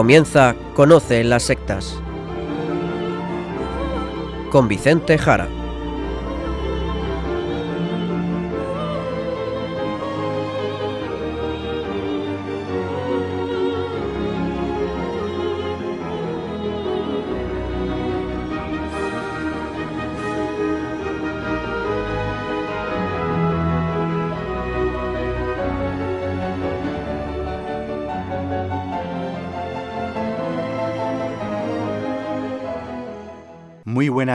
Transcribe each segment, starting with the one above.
Comienza Conoce las sectas. Con Vicente Jara.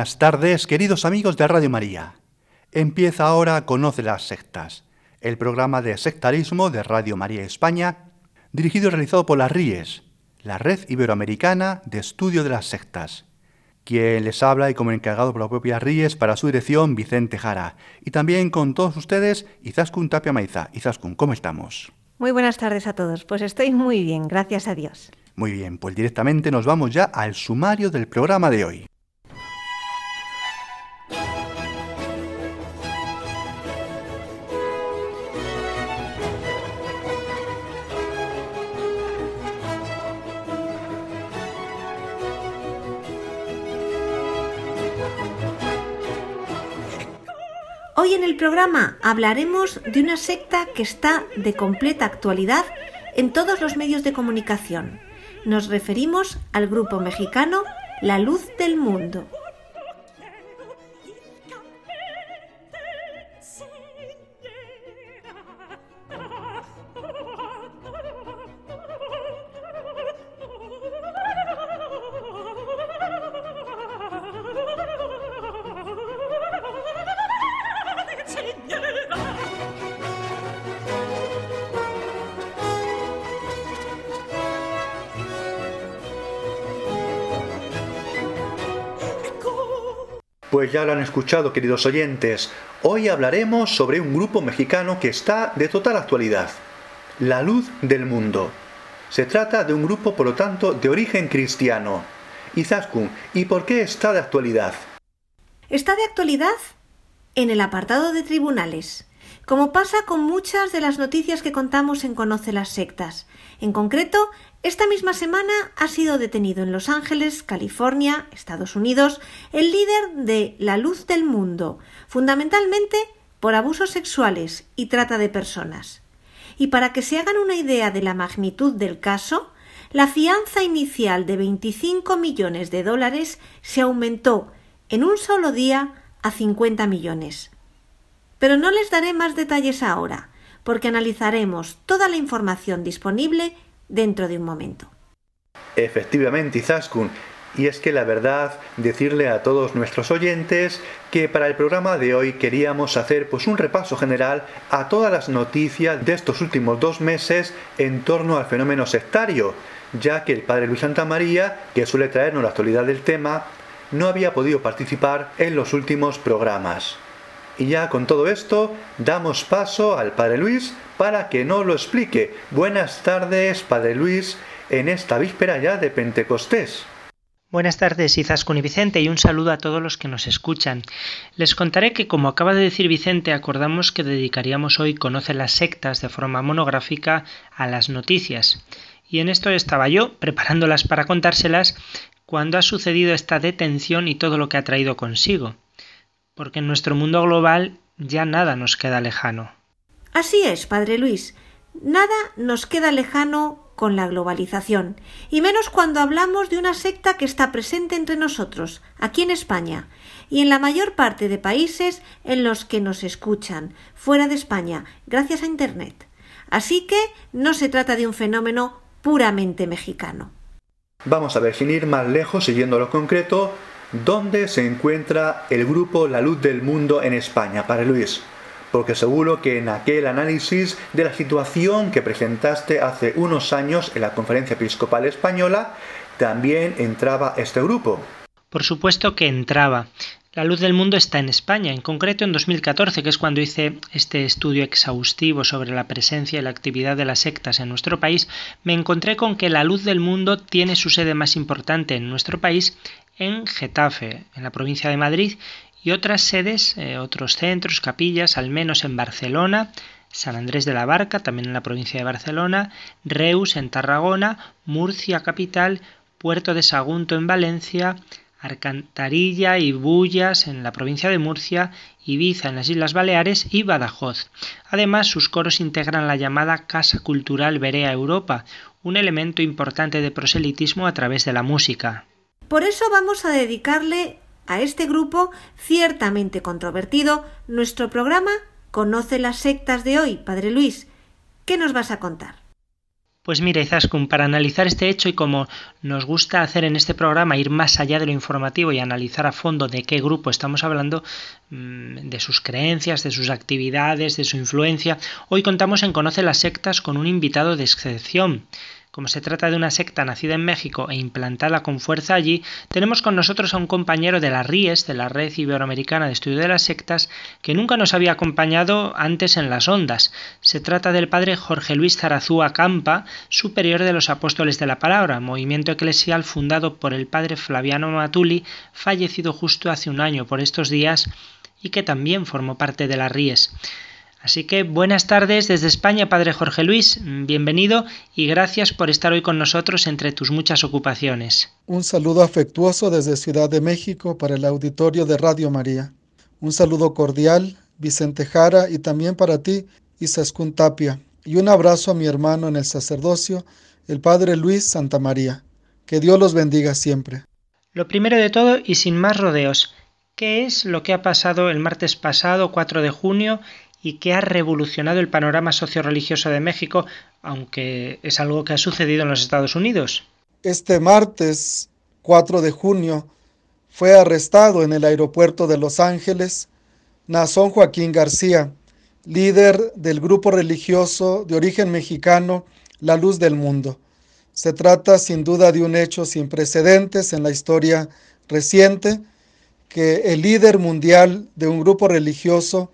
Buenas tardes, queridos amigos de Radio María. Empieza ahora Conoce las sectas, el programa de sectarismo de Radio María España, dirigido y realizado por las RIES, la Red Iberoamericana de Estudio de las Sectas. Quien les habla y como encargado por la propia RIES para su dirección, Vicente Jara. Y también con todos ustedes, Izaskun Tapia Maiza. Izaskun, ¿cómo estamos? Muy buenas tardes a todos. Pues estoy muy bien, gracias a Dios. Muy bien, pues directamente nos vamos ya al sumario del programa de hoy. Hoy en el programa hablaremos de una secta que está de completa actualidad en todos los medios de comunicación. Nos referimos al grupo mexicano La Luz del Mundo. Pues ya lo han escuchado, queridos oyentes. Hoy hablaremos sobre un grupo mexicano que está de total actualidad. La Luz del Mundo. Se trata de un grupo, por lo tanto, de origen cristiano. Izaskun, ¿y por qué está de actualidad? Está de actualidad en el apartado de tribunales, como pasa con muchas de las noticias que contamos en Conoce las Sectas. En concreto, esta misma semana ha sido detenido en Los Ángeles, California, Estados Unidos, el líder de La Luz del Mundo, fundamentalmente por abusos sexuales y trata de personas. Y para que se hagan una idea de la magnitud del caso, la fianza inicial de 25 millones de dólares se aumentó en un solo día a 50 millones. Pero no les daré más detalles ahora, porque analizaremos toda la información disponible dentro de un momento. Efectivamente, Izaskun. Y es que la verdad, decirle a todos nuestros oyentes que para el programa de hoy queríamos hacer pues un repaso general a todas las noticias de estos últimos dos meses en torno al fenómeno sectario, ya que el padre Luis Santa María, que suele traernos la actualidad del tema, no había podido participar en los últimos programas. Y ya con todo esto, damos paso al Padre Luis para que nos lo explique. Buenas tardes, Padre Luis, en esta víspera ya de Pentecostés. Buenas tardes, Izaskun y Vicente, y un saludo a todos los que nos escuchan. Les contaré que, como acaba de decir Vicente, acordamos que dedicaríamos hoy Conoce las sectas de forma monográfica a las noticias. Y en esto estaba yo, preparándolas para contárselas, cuando ha sucedido esta detención y todo lo que ha traído consigo porque en nuestro mundo global ya nada nos queda lejano. Así es, Padre Luis. Nada nos queda lejano con la globalización, y menos cuando hablamos de una secta que está presente entre nosotros, aquí en España, y en la mayor parte de países en los que nos escuchan, fuera de España, gracias a Internet. Así que no se trata de un fenómeno puramente mexicano. Vamos a ver, sin ir más lejos, siguiendo lo concreto, ¿Dónde se encuentra el grupo La Luz del Mundo en España, Padre Luis? Porque seguro que en aquel análisis de la situación que presentaste hace unos años en la Conferencia Episcopal Española, también entraba este grupo. Por supuesto que entraba. La luz del mundo está en España, en concreto en 2014, que es cuando hice este estudio exhaustivo sobre la presencia y la actividad de las sectas en nuestro país, me encontré con que la luz del mundo tiene su sede más importante en nuestro país en Getafe, en la provincia de Madrid, y otras sedes, eh, otros centros, capillas, al menos en Barcelona, San Andrés de la Barca, también en la provincia de Barcelona, Reus en Tarragona, Murcia capital, Puerto de Sagunto en Valencia, Arcantarilla y Bullas en la provincia de Murcia, Ibiza en las Islas Baleares y Badajoz. Además, sus coros integran la llamada Casa Cultural Berea Europa, un elemento importante de proselitismo a través de la música. Por eso vamos a dedicarle a este grupo ciertamente controvertido nuestro programa Conoce las sectas de hoy, Padre Luis. ¿Qué nos vas a contar? Pues mira, Izaskun, para analizar este hecho y como nos gusta hacer en este programa, ir más allá de lo informativo y analizar a fondo de qué grupo estamos hablando, mm, de sus creencias, de sus actividades, de su influencia, hoy contamos en Conoce las sectas con un invitado de excepción. Como se trata de una secta nacida en México e implantada con fuerza allí, tenemos con nosotros a un compañero de la RIES, de la Red Iberoamericana de Estudio de las Sectas, que nunca nos había acompañado antes en las ondas. Se trata del padre Jorge Luis Zarazúa Campa, superior de los Apóstoles de la Palabra, movimiento eclesial fundado por el padre Flaviano Matuli, fallecido justo hace un año por estos días y que también formó parte de la RIES. Así que buenas tardes desde España, Padre Jorge Luis, bienvenido y gracias por estar hoy con nosotros entre tus muchas ocupaciones. Un saludo afectuoso desde Ciudad de México para el auditorio de Radio María. Un saludo cordial, Vicente Jara, y también para ti, Isaskun Tapia. Y un abrazo a mi hermano en el sacerdocio, el Padre Luis Santa María. Que Dios los bendiga siempre. Lo primero de todo y sin más rodeos, ¿qué es lo que ha pasado el martes pasado, 4 de junio, y que ha revolucionado el panorama socio-religioso de México, aunque es algo que ha sucedido en los Estados Unidos. Este martes 4 de junio fue arrestado en el aeropuerto de Los Ángeles Nazón Joaquín García, líder del grupo religioso de origen mexicano La Luz del Mundo. Se trata sin duda de un hecho sin precedentes en la historia reciente, que el líder mundial de un grupo religioso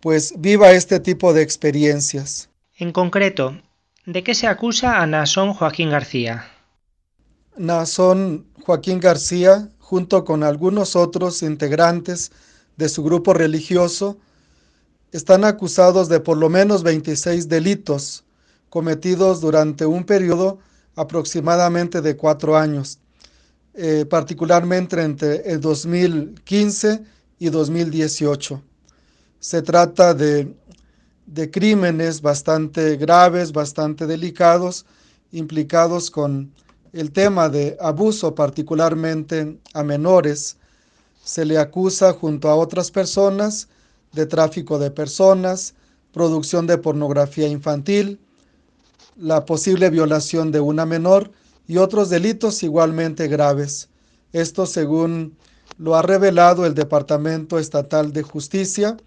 pues viva este tipo de experiencias. En concreto, ¿de qué se acusa a Nasón Joaquín García? Nasón Joaquín García, junto con algunos otros integrantes de su grupo religioso, están acusados de por lo menos 26 delitos cometidos durante un periodo aproximadamente de cuatro años, eh, particularmente entre el 2015 y 2018. Se trata de, crímenes bastante graves, bastante delicados, implicados con el tema de abuso particularmente a menores. Se le acusa junto a otras personas de tráfico de personas, producción de pornografía infantil, la posible violación de una menor y otros delitos igualmente graves. Esto según lo ha revelado el Departamento Estatal de Justicia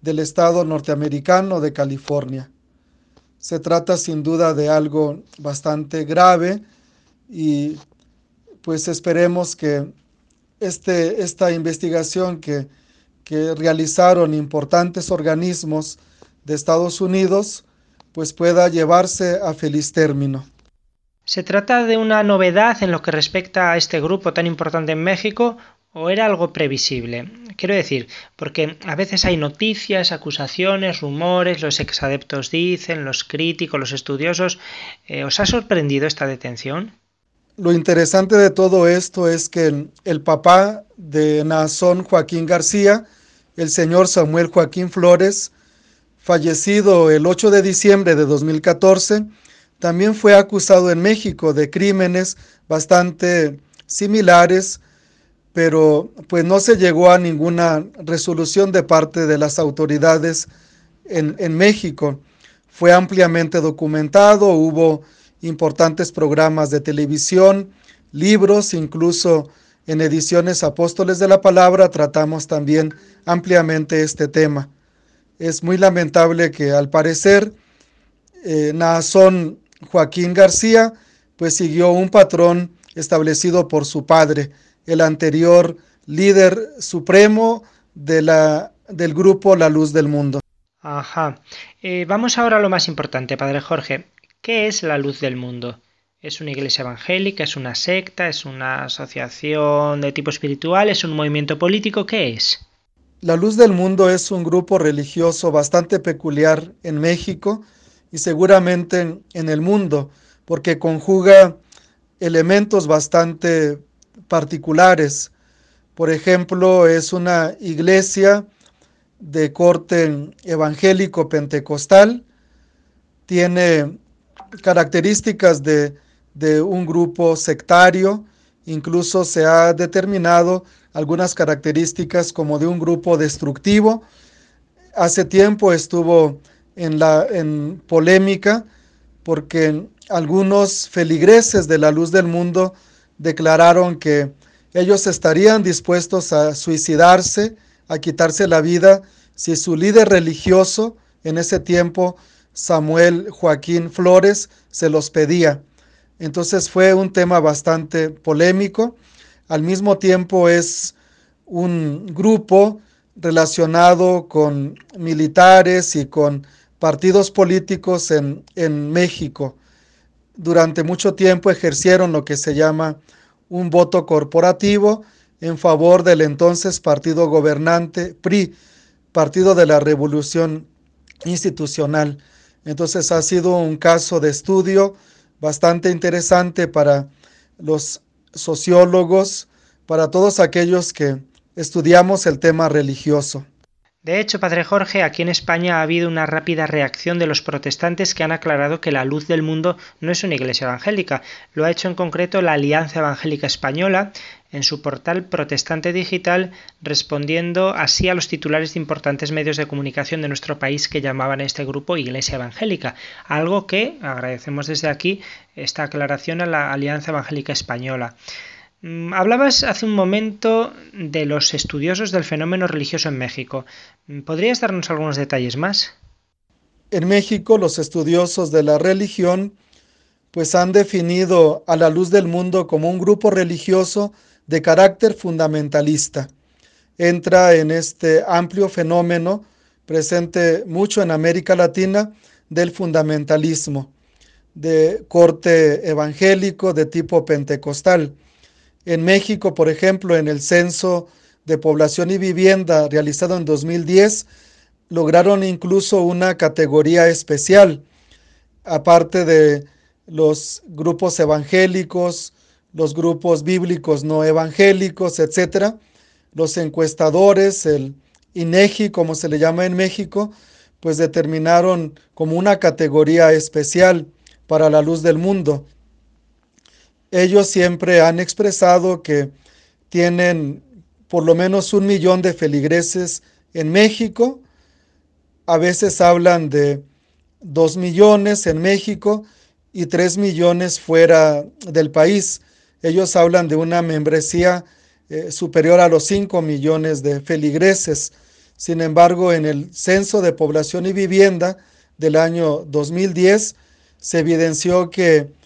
del estado norteamericano de California. Se trata sin duda de algo bastante grave y pues esperemos que este, esta investigación que, que realizaron importantes organismos de Estados Unidos pues pueda llevarse a feliz término. ¿Se trata de una novedad en lo que respecta a este grupo tan importante en México o era algo previsible? Quiero decir, porque a veces hay noticias, acusaciones, rumores, los exadeptos dicen, los críticos, los estudiosos. Eh, ¿Os ha sorprendido esta detención? Lo interesante de todo esto es que el, papá de Nazón Joaquín García, el señor Samuel Joaquín Flores, fallecido el 8 de diciembre de 2014, también fue acusado en México de crímenes bastante similares pero pues no se llegó a ninguna resolución de parte de las autoridades en, México. Fue ampliamente documentado, hubo importantes programas de televisión, libros, incluso en ediciones Apóstoles de la Palabra tratamos también ampliamente este tema. Es muy lamentable que al parecer eh, Joaquín García pues siguió un patrón establecido por su padre el anterior líder supremo de la, del grupo La Luz del Mundo. Ajá. Eh, vamos ahora a lo más importante, Padre Jorge. ¿Qué es la Luz del Mundo? ¿Es una iglesia evangélica? ¿Es una secta? ¿Es una asociación de tipo espiritual? ¿Es un movimiento político? ¿Qué es? La Luz del Mundo es un grupo religioso bastante peculiar en México y seguramente en el mundo, porque conjuga elementos bastante particulares. Por ejemplo, es una iglesia de corte evangélico pentecostal, tiene características de, de un grupo sectario, incluso se ha determinado algunas características como de un grupo destructivo. Hace tiempo estuvo en, la, en polémica porque algunos feligreses de la luz del mundo declararon que ellos estarían dispuestos a suicidarse, a quitarse la vida, si su líder religioso en ese tiempo, Samuel Joaquín Flores, se los pedía. Entonces fue un tema bastante polémico. Al mismo tiempo es un grupo relacionado con militares y con partidos políticos en, en México. Durante mucho tiempo ejercieron lo que se llama un voto corporativo en favor del entonces partido gobernante PRI, Partido de la Revolución Institucional. Entonces ha sido un caso de estudio bastante interesante para los sociólogos, para todos aquellos que estudiamos el tema religioso. De hecho, Padre Jorge, aquí en España ha habido una rápida reacción de los protestantes que han aclarado que la luz del mundo no es una iglesia evangélica. Lo ha hecho en concreto la Alianza Evangélica Española en su portal Protestante Digital, respondiendo así a los titulares de importantes medios de comunicación de nuestro país que llamaban a este grupo Iglesia Evangélica, algo que agradecemos desde aquí esta aclaración a la Alianza Evangélica Española. Mm, hablabas hace un momento de los estudiosos del fenómeno religioso en México. Mm, ¿Podrías darnos algunos detalles más? En México los estudiosos de la religión pues han definido a la luz del mundo como un grupo religioso de carácter fundamentalista. Entra en este amplio fenómeno presente mucho en América Latina del fundamentalismo, de corte evangélico, de tipo pentecostal en México, por ejemplo, en el censo de población y vivienda realizado en 2010, lograron incluso una categoría especial, aparte de los grupos evangélicos, los grupos bíblicos no evangélicos, etcétera. Los encuestadores, el INEGI, como se le llama en México, pues determinaron como una categoría especial para la luz del mundo ellos siempre han expresado que tienen por lo menos un millón de feligreses en México. A veces hablan de dos millones en México y tres millones fuera del país. Ellos hablan de una membresía eh, superior a los cinco millones de feligreses. Sin embargo, en el Censo de Población y Vivienda del año 2010 se evidenció que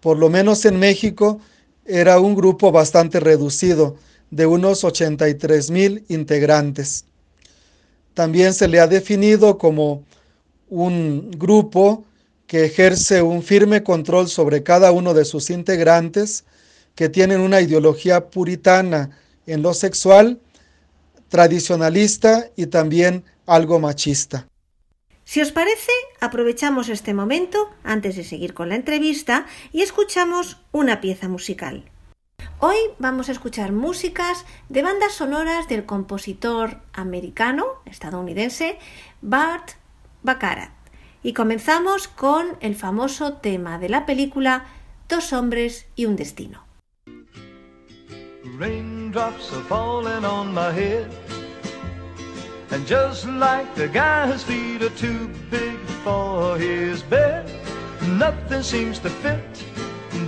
por lo menos en México, era un grupo bastante reducido, de unos 83 mil integrantes. También se le ha definido como un grupo que ejerce un firme control sobre cada uno de sus integrantes, que tienen una ideología puritana en lo sexual, tradicionalista y también algo machista. Si os parece, aprovechamos este momento antes de seguir con la entrevista y escuchamos una pieza musical. Hoy vamos a escuchar músicas de bandas sonoras del compositor americano, estadounidense, Bart Baccarat. Y comenzamos con el famoso tema de la película Dos hombres y un destino. And just like the guy's feet are too big for his bed, nothing seems to fit.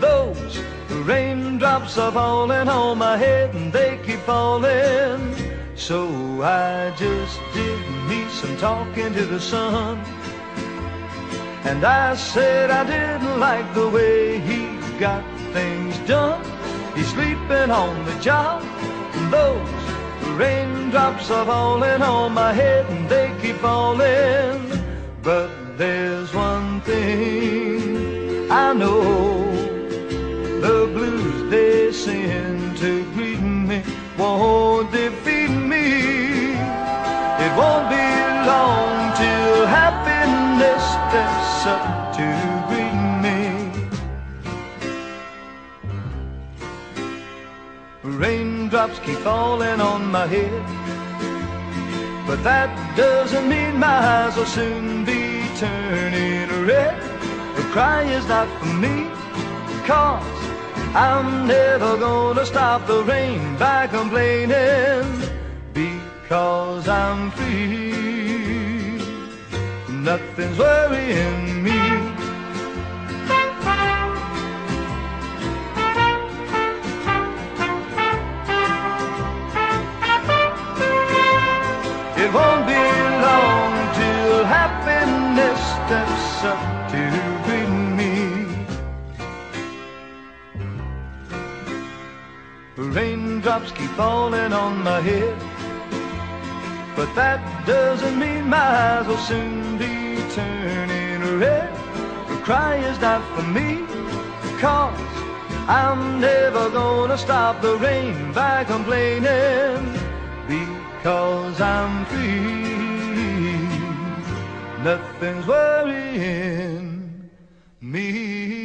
Those The raindrops are falling on my head and they keep falling. So I just did me some talking to the sun. And I said I didn't like the way he got things done. He's sleeping on the job. Those Raindrops are falling on my head and they keep falling. But there's one thing I know. The blues they send to greet me won't defeat me. It won't be long till happiness steps up Raindrops keep falling on my head, but that doesn't mean my eyes will soon be turning red. The cry is not for me, cause I'm never gonna stop the rain by complaining because I'm free. Nothing's worrying me. Won't be long till happiness steps up to greet me. Raindrops keep falling on my head. But that doesn't mean my eyes will soon be turning red. The cry is not for me, cause I'm never gonna stop the rain by complaining. Because I'm free, nothing's worrying me.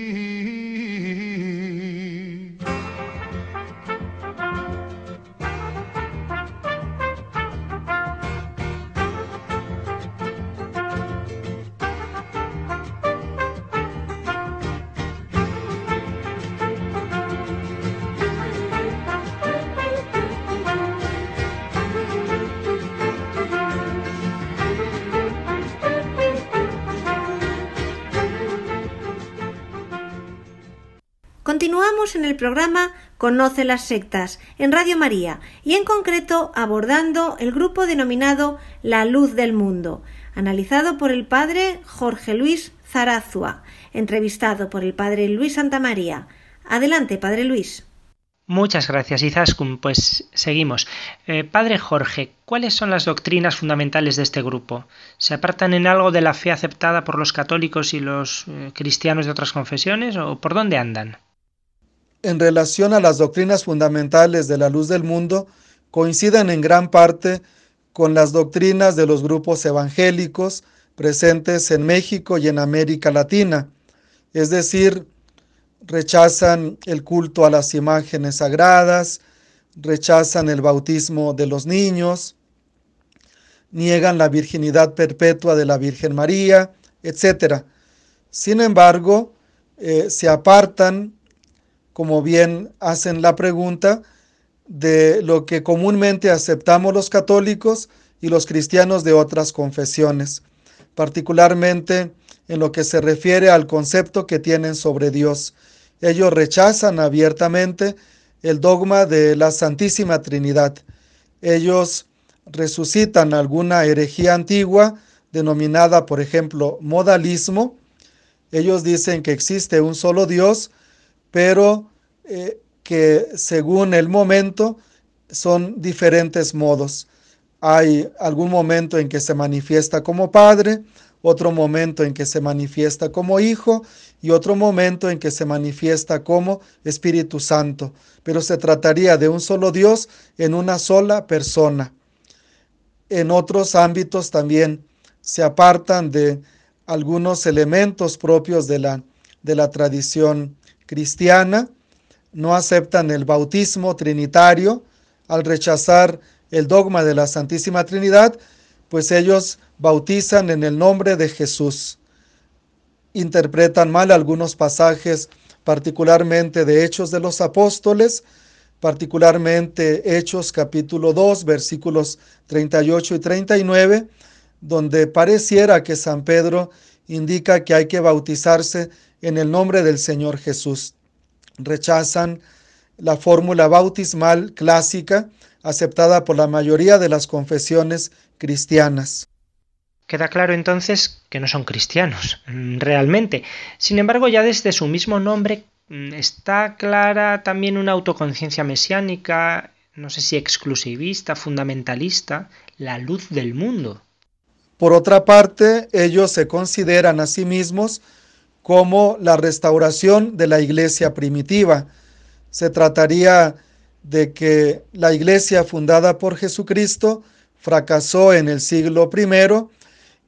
Continuamos en el programa Conoce las sectas en Radio María y en concreto abordando el grupo denominado La Luz del Mundo, analizado por el padre Jorge Luis Zarazua, entrevistado por el padre Luis Santamaría. Adelante, padre Luis. Muchas gracias, Izaskun. Pues seguimos. Eh, padre Jorge, ¿cuáles son las doctrinas fundamentales de este grupo? ¿Se apartan en algo de la fe aceptada por los católicos y los eh, cristianos de otras confesiones o por dónde andan? En relación a las doctrinas fundamentales de la luz del mundo coinciden en gran parte con las doctrinas de los grupos evangélicos presentes en México y en América Latina, es decir, rechazan el culto a las imágenes sagradas, rechazan el bautismo de los niños, niegan la virginidad perpetua de la Virgen María, etc. Sin embargo, eh, se apartan como bien hacen la pregunta, de lo que comúnmente aceptamos los católicos y los cristianos de otras confesiones, particularmente en lo que se refiere al concepto que tienen sobre Dios. Ellos rechazan abiertamente el dogma de la Santísima Trinidad. Ellos resucitan alguna herejía antigua denominada, por ejemplo, modalismo. Ellos dicen que existe un solo Dios, pero eh, que según el momento son diferentes modos. Hay algún momento en que se manifiesta como Padre, otro momento en que se manifiesta como Hijo y otro momento en que se manifiesta como Espíritu Santo. Pero se trataría de un solo Dios en una sola persona. En otros ámbitos también se apartan de algunos elementos propios de la, de la tradición cristiana, no aceptan el bautismo trinitario al rechazar el dogma de la Santísima Trinidad, pues ellos bautizan en el nombre de Jesús. Interpretan mal algunos pasajes, particularmente de Hechos de los Apóstoles, particularmente Hechos capítulo 2, versículos 38 y 39, donde pareciera que San Pedro indica que hay que bautizarse en el nombre del Señor Jesús. Rechazan la fórmula bautismal clásica aceptada por la mayoría de las confesiones cristianas. Queda claro entonces que no son cristianos, mm, realmente. Sin embargo, ya desde su mismo nombre mm, está clara también una autoconciencia mesiánica, no sé si exclusivista, fundamentalista, la luz del mundo. Por otra parte, ellos se consideran a sí mismos como la restauración de la iglesia primitiva. Se trataría de que la iglesia fundada por Jesucristo fracasó en el siglo I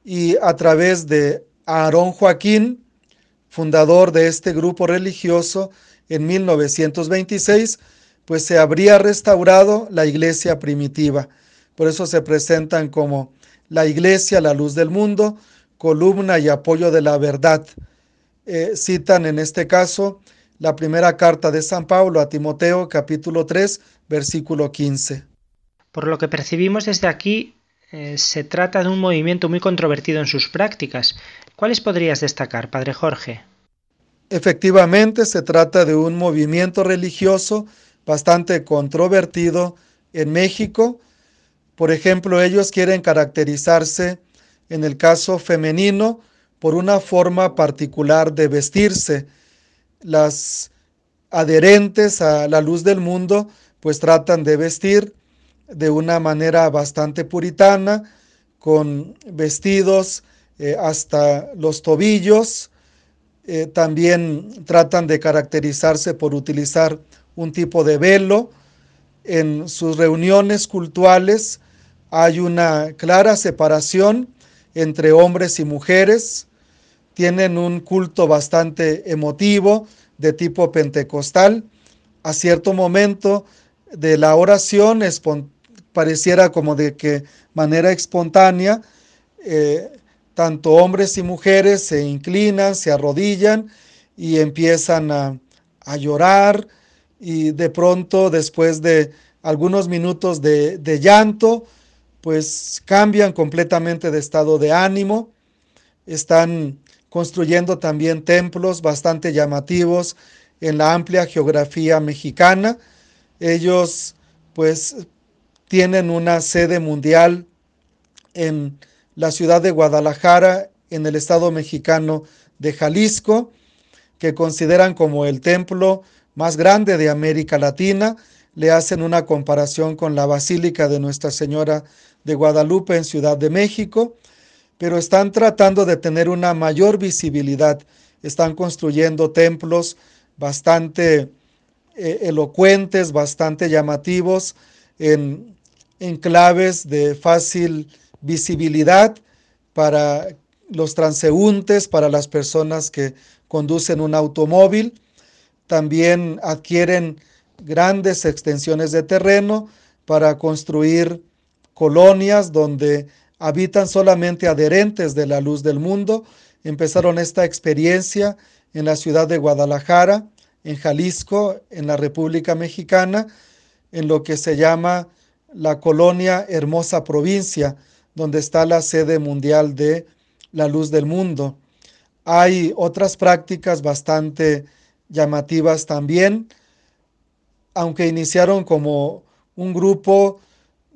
y a través de Aarón Joaquín, fundador de este grupo religioso, en 1926, pues se habría restaurado la iglesia primitiva. Por eso se presentan como la iglesia, la luz del mundo, columna y apoyo de la verdad. Eh, citan en este caso la primera carta de San Pablo a Timoteo, capítulo 3, versículo 15. Por lo que percibimos desde aquí, eh, se trata de un movimiento muy controvertido en sus prácticas. ¿Cuáles podrías destacar, Padre Jorge? Efectivamente, se trata de un movimiento religioso bastante controvertido en México. Por ejemplo, ellos quieren caracterizarse, en el caso femenino, por una forma particular de vestirse. Las adherentes a la luz del mundo, pues tratan de vestir de una manera bastante puritana, con vestidos eh, hasta los tobillos. Eh, también tratan de caracterizarse por utilizar un tipo de velo. En sus reuniones cultuales hay una clara separación entre hombres y mujeres. Tienen un culto bastante emotivo de tipo pentecostal. A cierto momento de la oración pareciera como de que manera espontánea, eh, tanto hombres y mujeres se inclinan, se arrodillan y empiezan a, a llorar y de pronto después de algunos minutos de, de llanto, pues cambian completamente de estado de ánimo, están construyendo también templos bastante llamativos en la amplia geografía mexicana. Ellos pues tienen una sede mundial en la ciudad de Guadalajara, en el estado mexicano de Jalisco, que consideran como el templo más grande de América Latina. Le hacen una comparación con la Basílica de Nuestra Señora de Guadalupe en Ciudad de México, pero están tratando de tener una mayor visibilidad. Están construyendo templos bastante eh, elocuentes, bastante llamativos en enclaves de fácil visibilidad para los transeúntes, para las personas que conducen un automóvil. También adquieren grandes extensiones de terreno para construir colonias donde habitan solamente adherentes de la luz del mundo. Empezaron esta experiencia en la ciudad de Guadalajara, en Jalisco, en la República Mexicana, en lo que se llama la colonia Hermosa Provincia, donde está la sede mundial de la luz del mundo. Hay otras prácticas bastante llamativas también, aunque iniciaron como un grupo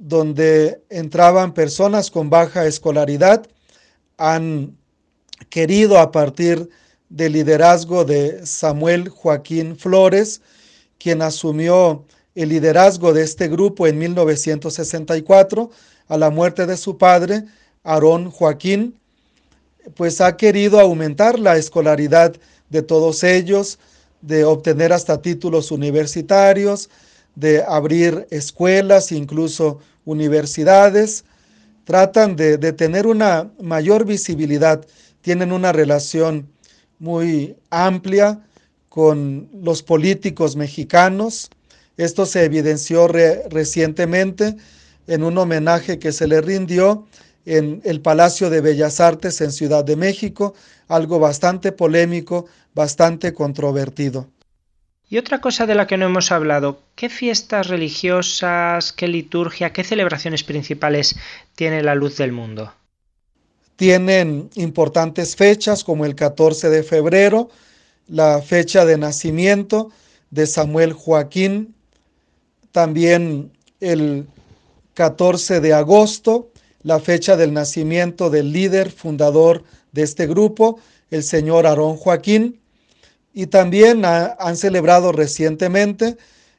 donde entraban personas con baja escolaridad, han querido a partir del liderazgo de Samuel Joaquín Flores, quien asumió el liderazgo de este grupo en 1964, a la muerte de su padre, Aarón Joaquín, pues ha querido aumentar la escolaridad de todos ellos, de obtener hasta títulos universitarios, de abrir escuelas, incluso universidades. Tratan de, tener una mayor visibilidad, tienen una relación muy amplia con los políticos mexicanos, esto se evidenció recientemente en un homenaje que se le rindió en el Palacio de Bellas Artes en Ciudad de México, algo bastante polémico, bastante controvertido. Y otra cosa de la que no hemos hablado, ¿qué fiestas religiosas, qué liturgia, qué celebraciones principales tiene la luz del mundo? Tienen importantes fechas como el 14 de febrero, la fecha de nacimiento de Samuel Joaquín también el 14 de agosto, la fecha del nacimiento del líder fundador de este grupo, el señor Aarón Joaquín, y también han celebrado recientemente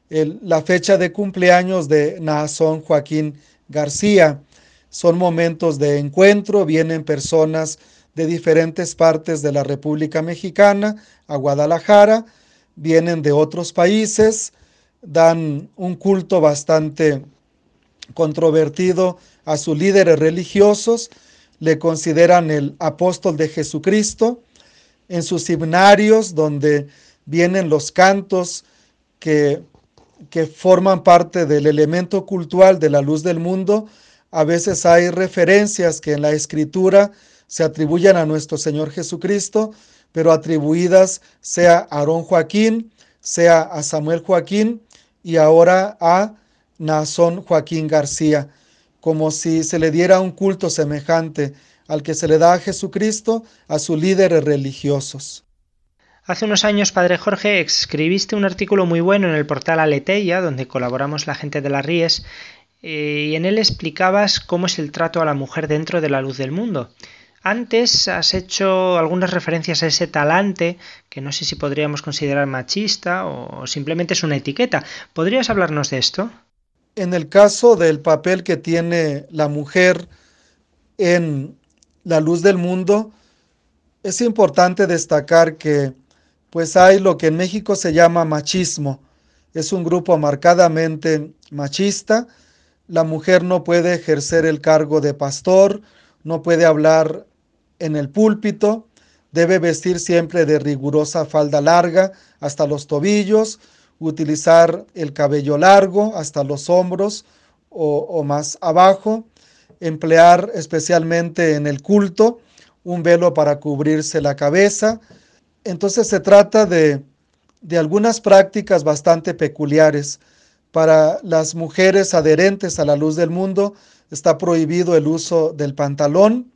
la fecha de cumpleaños de Naasón Joaquín García. Son momentos de encuentro, vienen personas de diferentes partes de la República Mexicana a Guadalajara, vienen de otros países, dan un culto bastante controvertido a sus líderes religiosos, le consideran el apóstol de Jesucristo. En sus himnarios, donde vienen los cantos que, que forman parte del elemento cultural de la luz del mundo, a veces hay referencias que en la escritura se atribuyen a nuestro Señor Jesucristo, pero atribuidas sea a Aarón Joaquín, sea a Samuel Joaquín y ahora a Nazón Joaquín García, como si se le diera un culto semejante al que se le da a Jesucristo, a sus líderes religiosos. Hace unos años, Padre Jorge, escribiste un artículo muy bueno en el portal Aleteia, donde colaboramos la gente de las Ríes, eh, y en él explicabas cómo es el trato a la mujer dentro de la luz del mundo. Antes has hecho algunas referencias a ese talante que no sé si podríamos considerar machista o simplemente es una etiqueta. ¿Podrías hablarnos de esto? En el caso del papel que tiene la mujer en la luz del mundo, es importante destacar que pues hay lo que en México se llama machismo. Es un grupo marcadamente machista. La mujer no puede ejercer el cargo de pastor, no puede hablar en el púlpito, debe vestir siempre de rigurosa falda larga hasta los tobillos, utilizar el cabello largo hasta los hombros o, más abajo, emplear especialmente en el culto un velo para cubrirse la cabeza. Entonces se trata de, de algunas prácticas bastante peculiares. Para las mujeres adherentes a la luz del mundo está prohibido el uso del pantalón,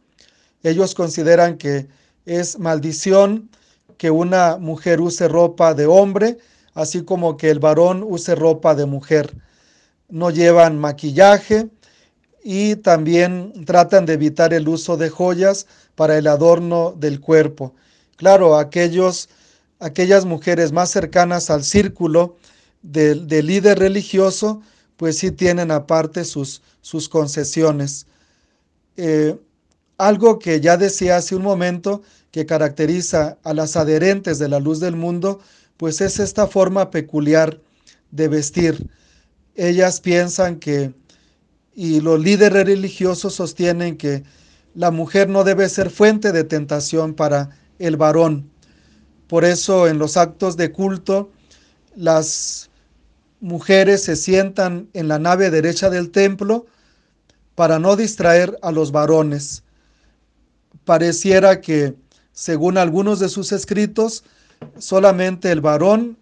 ellos consideran que es maldición que una mujer use ropa de hombre, así como que el varón use ropa de mujer. No llevan maquillaje y también tratan de evitar el uso de joyas para el adorno del cuerpo. Claro, aquellos, aquellas mujeres más cercanas al círculo del, líder religioso, pues sí tienen aparte sus, sus concesiones. Eh, algo que ya decía hace un momento que caracteriza a las adherentes de la luz del mundo, pues es esta forma peculiar de vestir. Ellas piensan que, y los líderes religiosos sostienen que la mujer no debe ser fuente de tentación para el varón. Por eso en los actos de culto, las mujeres se sientan en la nave derecha del templo para no distraer a los varones pareciera que, según algunos de sus escritos, solamente el varón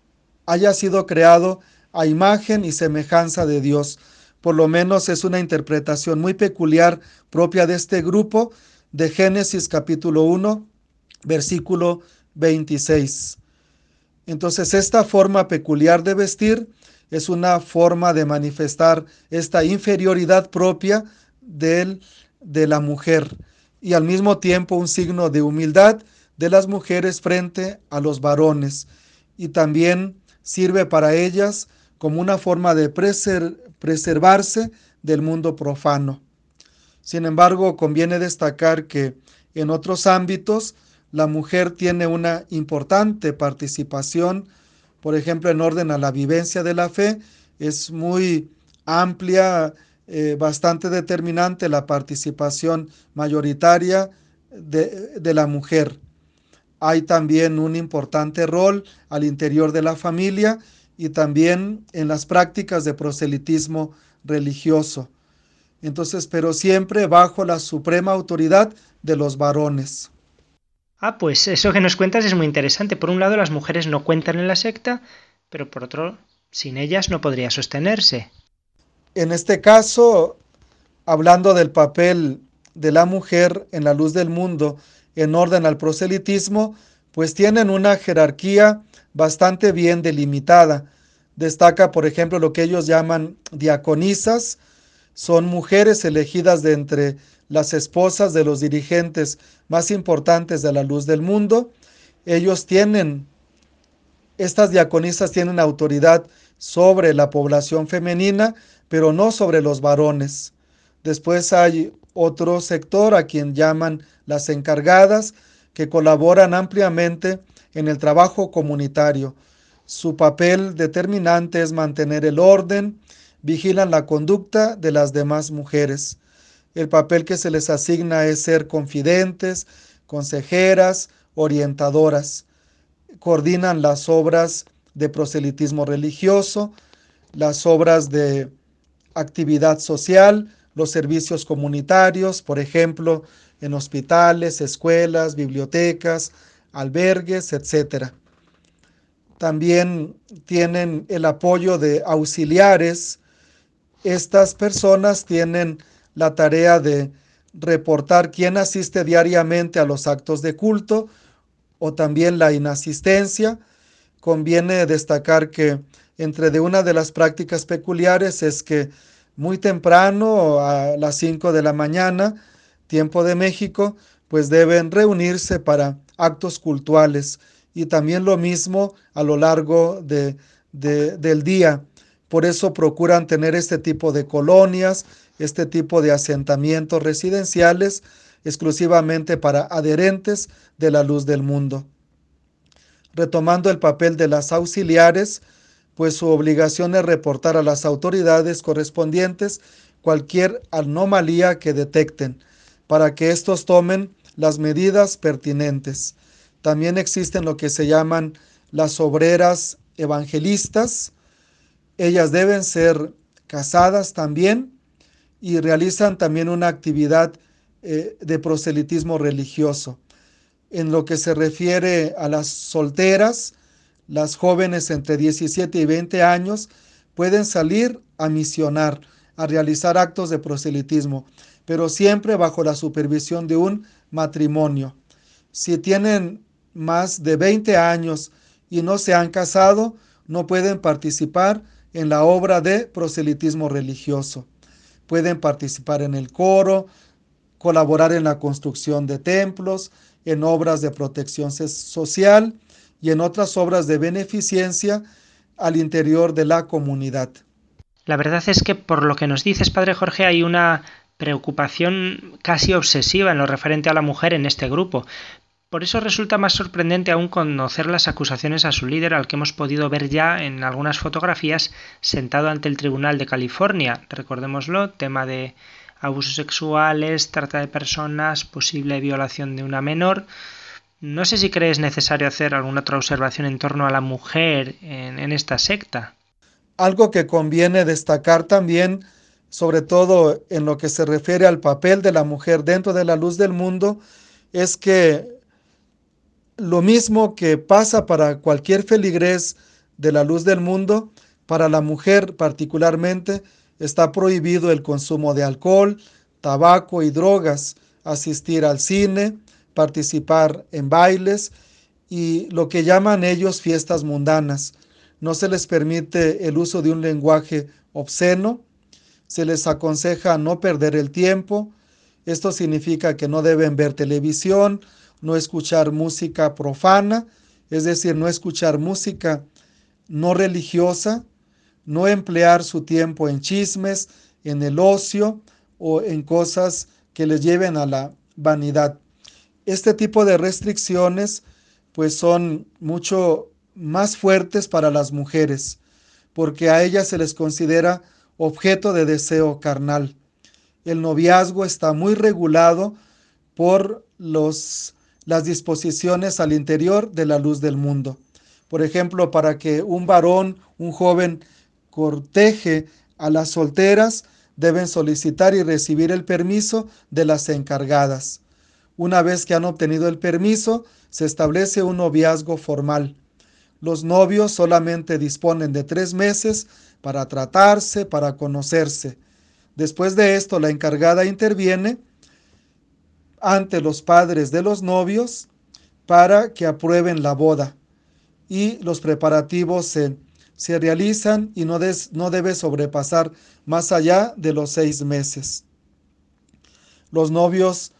haya sido creado a imagen y semejanza de Dios. Por lo menos es una interpretación muy peculiar propia de este grupo de Génesis capítulo 1, versículo 26. Entonces esta forma peculiar de vestir es una forma de manifestar esta inferioridad propia de la mujer y al mismo tiempo un signo de humildad de las mujeres frente a los varones y también sirve para ellas como una forma de preservarse del mundo profano. Sin embargo, conviene destacar que en otros ámbitos la mujer tiene una importante participación, por ejemplo, en orden a la vivencia de la fe, es muy amplia eh, bastante determinante la participación mayoritaria de, de la mujer. Hay también un importante rol al interior de la familia y también en las prácticas de proselitismo religioso. Entonces, pero siempre bajo la suprema autoridad de los varones. Ah, pues eso que nos cuentas es muy interesante. Por un lado, las mujeres no cuentan en la secta, pero por otro, sin ellas no podría sostenerse. En este caso, hablando del papel de la mujer en la luz del mundo en orden al proselitismo, pues tienen una jerarquía bastante bien delimitada. Destaca, por ejemplo, lo que ellos llaman diaconisas. Son mujeres elegidas de entre las esposas de los dirigentes más importantes de la luz del mundo. Ellos tienen, estas diaconisas tienen autoridad sobre la población femenina, pero no sobre los varones. Después hay otro sector a quien llaman las encargadas, que colaboran ampliamente en el trabajo comunitario. Su papel determinante es mantener el orden, vigilan la conducta de las demás mujeres. el papel que se les asigna es ser confidentes, consejeras, orientadoras. Coordinan las obras de proselitismo religioso, las obras de actividad social, los servicios comunitarios, por ejemplo, en hospitales, escuelas, bibliotecas, albergues, etc. También tienen el apoyo de auxiliares. Estas personas tienen la tarea de reportar quién asiste diariamente a los actos de culto o también la inasistencia. Conviene destacar que entre de una de las prácticas peculiares es que muy temprano, a las 5 de la mañana, tiempo de México, pues deben reunirse para actos cultuales y también lo mismo a lo largo de, del día. Por eso procuran tener este tipo de colonias este tipo de asentamientos residenciales exclusivamente para adherentes de la luz del mundo. Retomando el papel de las auxiliares, pues su obligación es reportar a las autoridades correspondientes cualquier anomalía que detecten, para que estos tomen las medidas pertinentes. También existen lo que se llaman las obreras evangelistas. Ellas deben ser casadas también y realizan también una actividad eh, de proselitismo religioso. En lo que se refiere a las solteras, las jóvenes entre 17 y 20 años pueden salir a misionar, a realizar actos de proselitismo, pero siempre bajo la supervisión de un matrimonio. Si tienen más de 20 años y no se han casado, no pueden participar en la obra de proselitismo religioso pueden participar en el coro, colaborar en la construcción de templos, en obras de protección social y en otras obras de beneficencia al interior de la comunidad. La verdad es que por lo que nos dices, Padre Jorge, hay una preocupación casi obsesiva en lo referente a la mujer en este grupo. Por eso resulta más sorprendente aún conocer las acusaciones a su líder, al que hemos podido ver ya en algunas fotografías sentado ante el Tribunal de California. Recordémoslo, tema de abusos sexuales, trata de personas, posible violación de una menor. No sé si crees necesario hacer alguna otra observación en torno a la mujer en, en esta secta. Algo que conviene destacar también, sobre todo en lo que se refiere al papel de la mujer dentro de la luz del mundo, es que lo mismo que pasa para cualquier feligrés de la luz del mundo, para la mujer particularmente está prohibido el consumo de alcohol, tabaco y drogas, asistir al cine, participar en bailes y lo que llaman ellos fiestas mundanas. No se les permite el uso de un lenguaje obsceno, se les aconseja no perder el tiempo, esto significa que no deben ver televisión, no escuchar música profana, es decir, no escuchar música no religiosa, no emplear su tiempo en chismes, en el ocio o en cosas que les lleven a la vanidad. Este tipo de restricciones pues son mucho más fuertes para las mujeres, porque a ellas se les considera objeto de deseo carnal. El noviazgo está muy regulado por los las disposiciones al interior de la luz del mundo. Por ejemplo, para que un varón, un joven, corteje a las solteras, deben solicitar y recibir el permiso de las encargadas. Una vez que han obtenido el permiso, se establece un noviazgo formal. Los novios solamente disponen de tres meses para tratarse, para conocerse. Después de esto, la encargada interviene ante los padres de los novios para que aprueben la boda y los preparativos se, se realizan y no, no debe sobrepasar más allá de los seis meses. Los novios,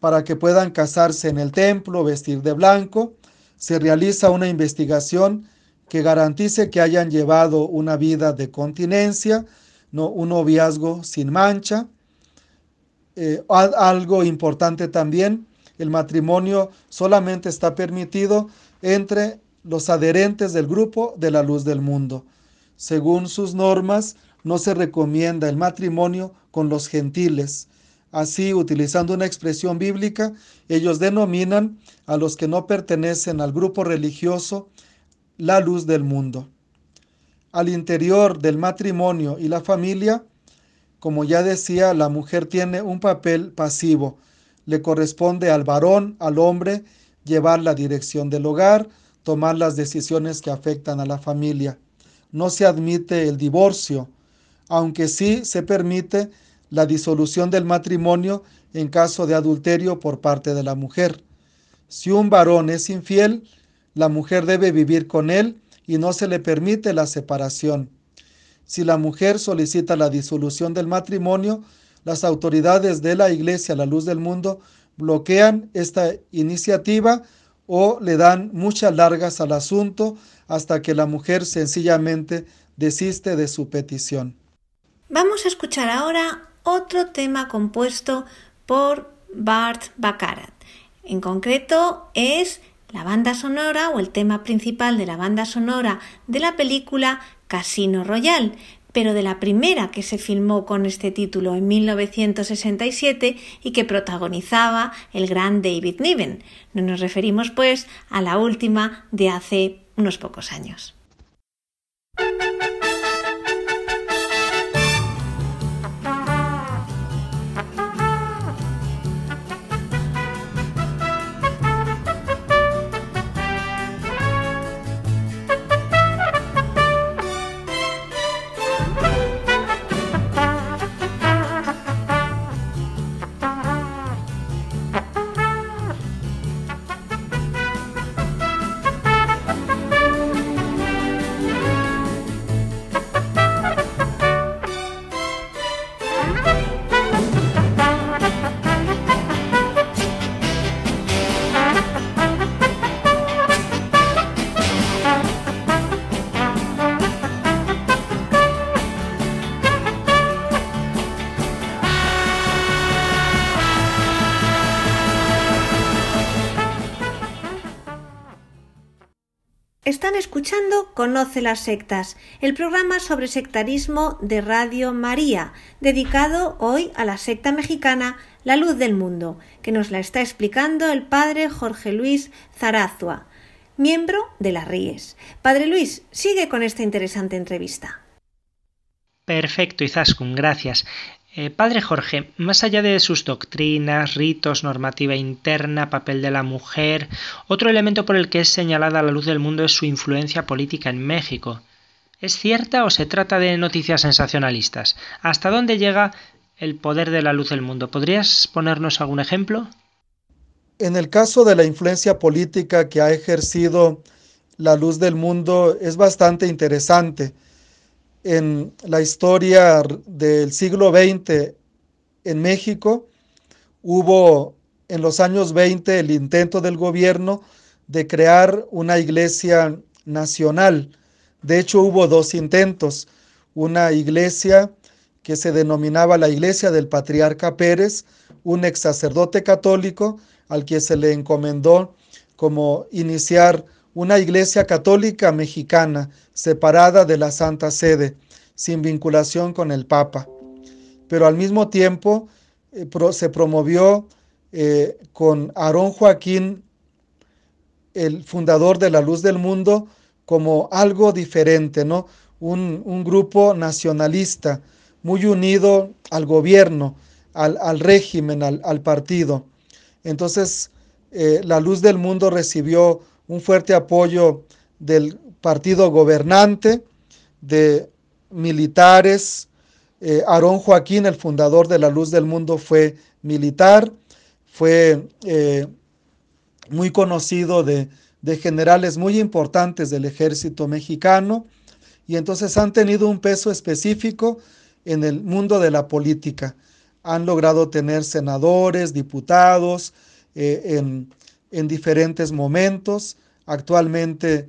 para que puedan casarse en el templo, vestir de blanco, se realiza una investigación que garantice que hayan llevado una vida de continencia, no, un noviazgo sin mancha, eh, algo importante también, el matrimonio solamente está permitido entre los adherentes del grupo de la luz del mundo. Según sus normas, no se recomienda el matrimonio con los gentiles. Así, utilizando una expresión bíblica, ellos denominan a los que no pertenecen al grupo religioso la luz del mundo. Al interior del matrimonio y la familia, como ya decía, la mujer tiene un papel pasivo. Le corresponde al varón, al hombre, llevar la dirección del hogar, tomar las decisiones que afectan a la familia. No se admite el divorcio, aunque sí se permite la disolución del matrimonio en caso de adulterio por parte de la mujer. Si un varón es infiel, la mujer debe vivir con él y no se le permite la separación. Si la mujer solicita la disolución del matrimonio, las autoridades de la Iglesia La Luz del Mundo bloquean esta iniciativa o le dan muchas largas al asunto hasta que la mujer sencillamente desiste de su petición. Vamos a escuchar ahora otro tema compuesto por Bart Baccarat. En concreto es la banda sonora o el tema principal de la banda sonora de la película Casino Royale, pero de la primera que se filmó con este título en 1967 y que protagonizaba el gran David Niven. No nos referimos pues a la última de hace unos pocos años. Conoce las sectas, el programa sobre sectarismo de Radio María, dedicado hoy a la secta mexicana La Luz del Mundo, que nos la está explicando el padre Jorge Luis Zarazua, miembro de las Ríes. Padre Luis, sigue con esta interesante entrevista. Perfecto, Izaskun, gracias. Eh, padre Jorge, más allá de sus doctrinas, ritos, normativa interna, papel de la mujer, otro elemento por el que es señalada la luz del mundo es su influencia política en México. ¿Es cierta o se trata de noticias sensacionalistas? ¿Hasta dónde llega el poder de la luz del mundo? ¿Podrías ponernos algún ejemplo? En el caso de la influencia política que ha ejercido la luz del mundo es bastante interesante en la historia del siglo XX en México, hubo en los años 20 el intento del gobierno de crear una iglesia nacional. De hecho, hubo dos intentos. Una iglesia que se denominaba la iglesia del patriarca Pérez, un ex sacerdote católico al que se le encomendó como iniciar una iglesia católica mexicana separada de la Santa Sede, sin vinculación con el Papa. Pero al mismo tiempo eh, se promovió eh, con Aarón Joaquín, el fundador de la Luz del Mundo, como algo diferente, ¿no? Un, grupo nacionalista muy unido al gobierno, al, régimen, al, partido. Entonces, eh, la Luz del Mundo recibió un fuerte apoyo del partido gobernante, de militares. Eh, Aarón Joaquín, el fundador de la Luz del Mundo, fue militar, fue eh, muy conocido de, de generales muy importantes del ejército mexicano y entonces han tenido un peso específico en el mundo de la política. Han logrado tener senadores, diputados eh, en, en diferentes momentos Actualmente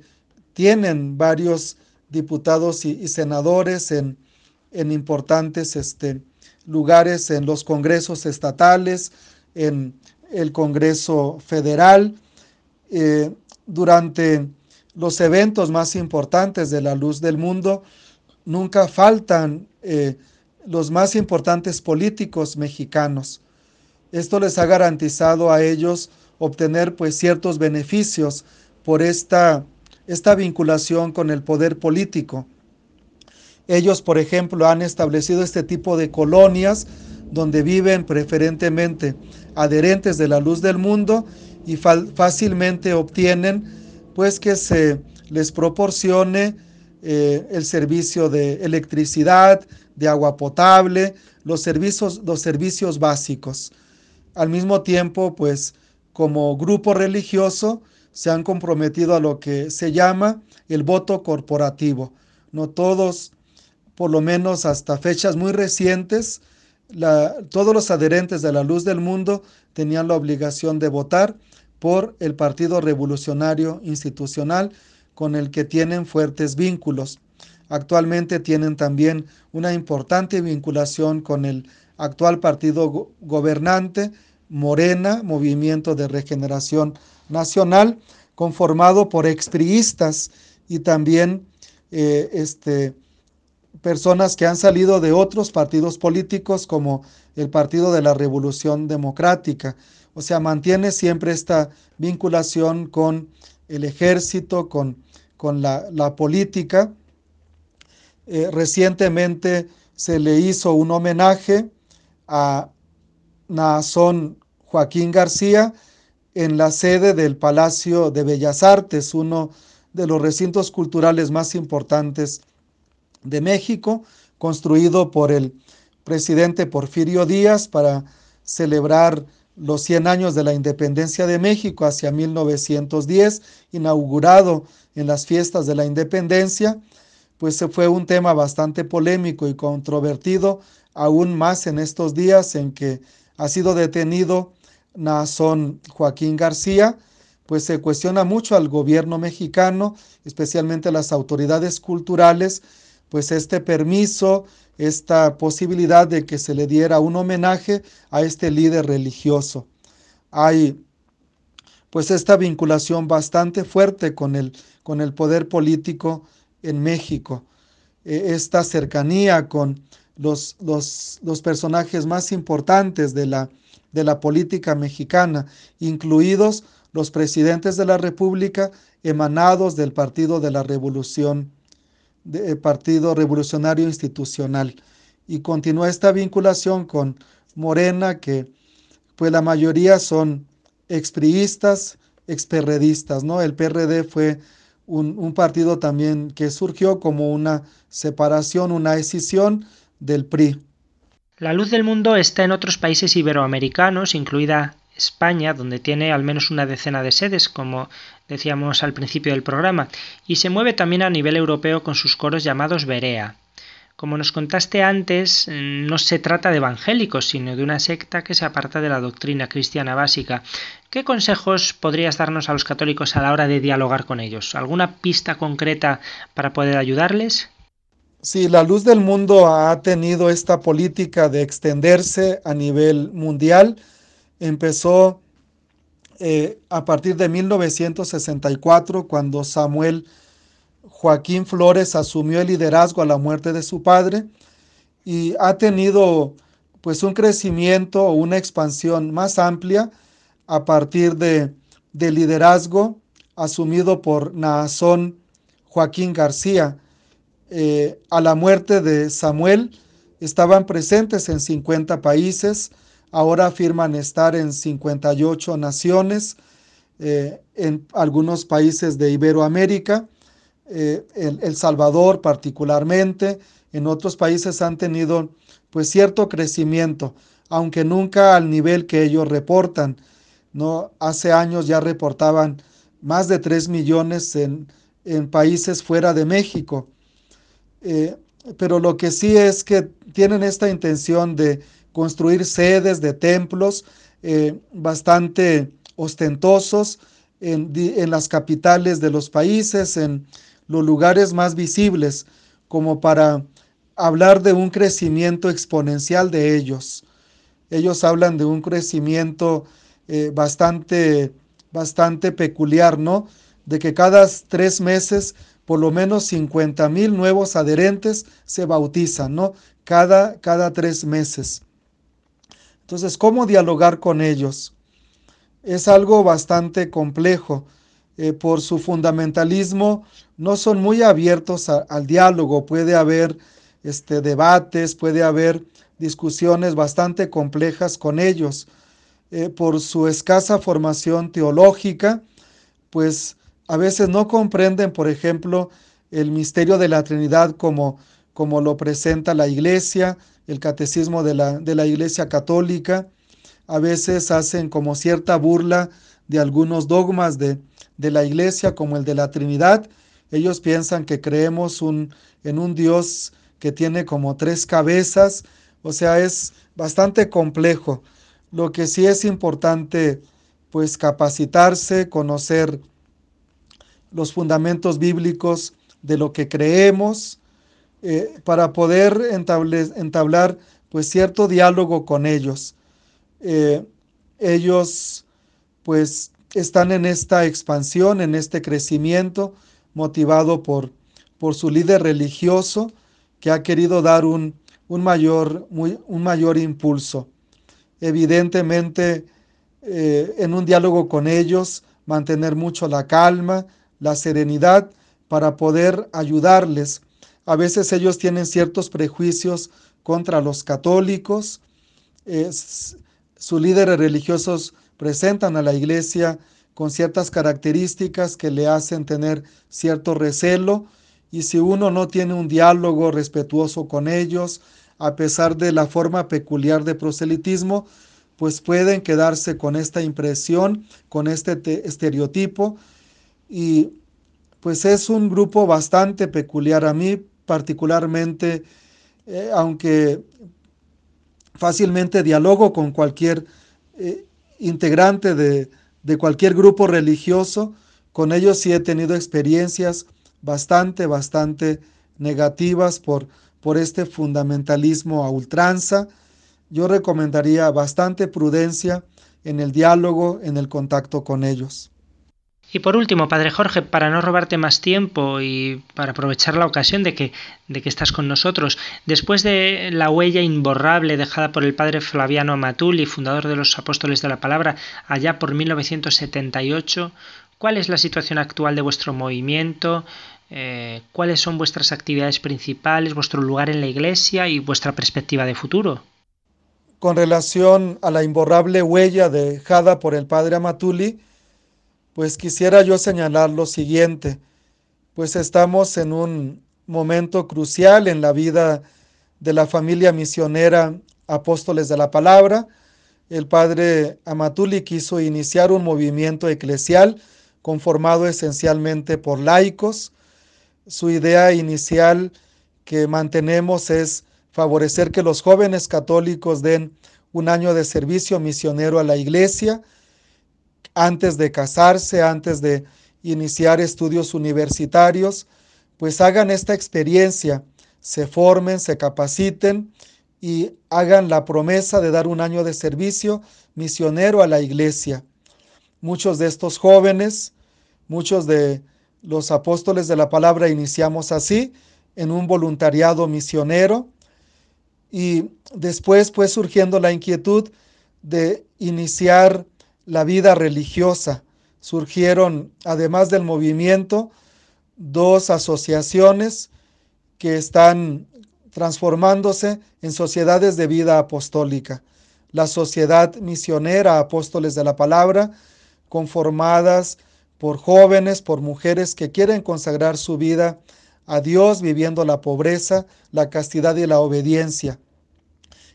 tienen varios diputados y, senadores en, importantes este, lugares en los congresos estatales, en el Congreso Federal. Eh, durante los eventos más importantes de la luz del mundo, nunca faltan eh, los más importantes políticos mexicanos. Esto les ha garantizado a ellos obtener pues ciertos beneficios por esta, esta vinculación con el poder político. Ellos, por ejemplo, han establecido este tipo de colonias donde viven preferentemente adherentes de la luz del mundo y fácilmente obtienen pues que se les proporcione eh, el servicio de electricidad, de agua potable, los servicios, los servicios básicos. Al mismo tiempo, pues como grupo religioso se han comprometido a lo que se llama el voto corporativo. No todos, por lo menos hasta fechas muy recientes, todos los adherentes de la luz del mundo tenían la obligación de votar por el Partido Revolucionario Institucional con el que tienen fuertes vínculos. Actualmente tienen también una importante vinculación con el actual partido gobernante, Morena, Movimiento de Regeneración Nacional, conformado por expriistas y también eh, este, personas que han salido de otros partidos políticos como el Partido de la Revolución Democrática. O sea, mantiene siempre esta vinculación con el ejército, con, con la, política. Eh, recientemente se le hizo un homenaje a Nazón Joaquín García en la sede del Palacio de Bellas Artes, uno de los recintos culturales más importantes de México, construido por el presidente Porfirio Díaz para celebrar los 100 años de la independencia de México hacia 1910, inaugurado en las fiestas de la independencia, pues fue un tema bastante polémico y controvertido, aún más en estos días en que ha sido detenido Nazón Joaquín García, pues se cuestiona mucho al gobierno mexicano, especialmente a las autoridades culturales, pues este permiso, esta posibilidad de que se le diera un homenaje a este líder religioso. Hay pues esta vinculación bastante fuerte con el, con el poder político en México, e, esta cercanía con los, los, personajes más importantes de la, de la política mexicana, incluidos los presidentes de la República emanados del Partido de la Revolución de eh, Partido Revolucionario Institucional. Y continúa esta vinculación con Morena, que pues la mayoría son expriistas, experredistas, ¿no? El PRD fue un, un, partido también que surgió como una separación, una escisión del PRI. La luz del mundo está en otros países iberoamericanos, incluida España, donde tiene al menos una decena de sedes, como decíamos al principio del programa, y se mueve también a nivel europeo con sus coros llamados Berea. Como nos contaste antes, no se trata de evangélicos, sino de una secta que se aparta de la doctrina cristiana básica. ¿Qué consejos podrías darnos a los católicos a la hora de dialogar con ellos? ¿Alguna pista concreta para poder ayudarles? Sí, la luz del mundo ha tenido esta política de extenderse a nivel mundial empezó eh, a partir de 1964, cuando Samuel Joaquín Flores asumió el liderazgo a la muerte de su padre y ha tenido pues un crecimiento o una expansión más amplia a partir de, del liderazgo asumido por Naasón Joaquín García. Eh, a la muerte de Samuel estaban presentes en 50 países, ahora afirman estar en 58 naciones, eh, en algunos países de Iberoamérica, eh, el, Salvador particularmente, en otros países han tenido pues cierto crecimiento, aunque nunca al nivel que ellos reportan. ¿no? Hace años ya reportaban más de 3 millones en, países fuera de México. Eh, pero lo que sí es que tienen esta intención de construir sedes de templos eh, bastante ostentosos en, las capitales de los países, en los lugares más visibles, como para hablar de un crecimiento exponencial de ellos. Ellos hablan de un crecimiento eh, bastante, bastante peculiar, ¿no? De que cada tres meses por lo menos 50 mil nuevos adherentes se bautizan, ¿no? Cada, cada tres meses. Entonces, ¿cómo dialogar con ellos? Es algo bastante complejo. Eh, por su fundamentalismo, no son muy abiertos al diálogo. Puede haber este, debates, puede haber discusiones bastante complejas con ellos. Eh, por su escasa formación teológica, pues a veces no comprenden, por ejemplo, el misterio de la Trinidad como, como lo presenta la Iglesia, el catecismo de la, de la Iglesia Católica. A veces hacen como cierta burla de algunos dogmas de, de la Iglesia, como el de la Trinidad. Ellos piensan que creemos un, en un Dios que tiene como tres cabezas, o sea, es bastante complejo. Lo que sí es importante, pues capacitarse, conocer los fundamentos bíblicos de lo que creemos, eh, para poder entablar pues cierto diálogo con ellos. Eh, ellos pues están en esta expansión, en este crecimiento, motivado por, por su líder religioso que ha querido dar un, un mayor, muy, un mayor impulso. Evidentemente, eh, en un diálogo con ellos, mantener mucho la calma, la serenidad para poder ayudarles. A veces ellos tienen ciertos prejuicios contra los católicos. sus líderes religiosos presentan a la iglesia con ciertas características que le hacen tener cierto recelo y si uno no tiene un diálogo respetuoso con ellos, a pesar de la forma peculiar de proselitismo, pues pueden quedarse con esta impresión, con este estereotipo y pues es un grupo bastante peculiar a mí particularmente, eh, aunque fácilmente dialogo con cualquier eh, integrante de, de cualquier grupo religioso, con ellos sí he tenido experiencias bastante, bastante negativas por, por este fundamentalismo a ultranza. Yo recomendaría bastante prudencia en el diálogo, en el contacto con ellos. Y por último, Padre Jorge, para no robarte más tiempo y para aprovechar la ocasión de que, de que estás con nosotros, después de la huella imborrable dejada por el Padre Flaviano Amatuli, fundador de los Apóstoles de la Palabra, allá por 1978, ¿cuál es la situación actual de vuestro movimiento? Eh, ¿Cuáles son vuestras actividades principales, vuestro lugar en la Iglesia y vuestra perspectiva de futuro? Con relación a la imborrable huella dejada por el Padre Amatuli, pues quisiera yo señalar lo siguiente, pues estamos en un momento crucial en la vida de la familia misionera Apóstoles de la Palabra. El padre Amatuli quiso iniciar un movimiento eclesial conformado esencialmente por laicos. Su idea inicial que mantenemos es favorecer que los jóvenes católicos den un año de servicio misionero a la iglesia, antes de casarse, antes de iniciar estudios universitarios, pues hagan esta experiencia, se formen, se capaciten y hagan la promesa de dar un año de servicio misionero a la iglesia. Muchos de estos jóvenes, muchos de los apóstoles de la palabra iniciamos así, en un voluntariado misionero y después pues surgiendo la inquietud de iniciar la vida religiosa. Surgieron, además del movimiento, dos asociaciones que están transformándose en sociedades de vida apostólica. La Sociedad Misionera Apóstoles de la Palabra, conformadas por jóvenes, por mujeres que quieren consagrar su vida a Dios viviendo la pobreza, la castidad y la obediencia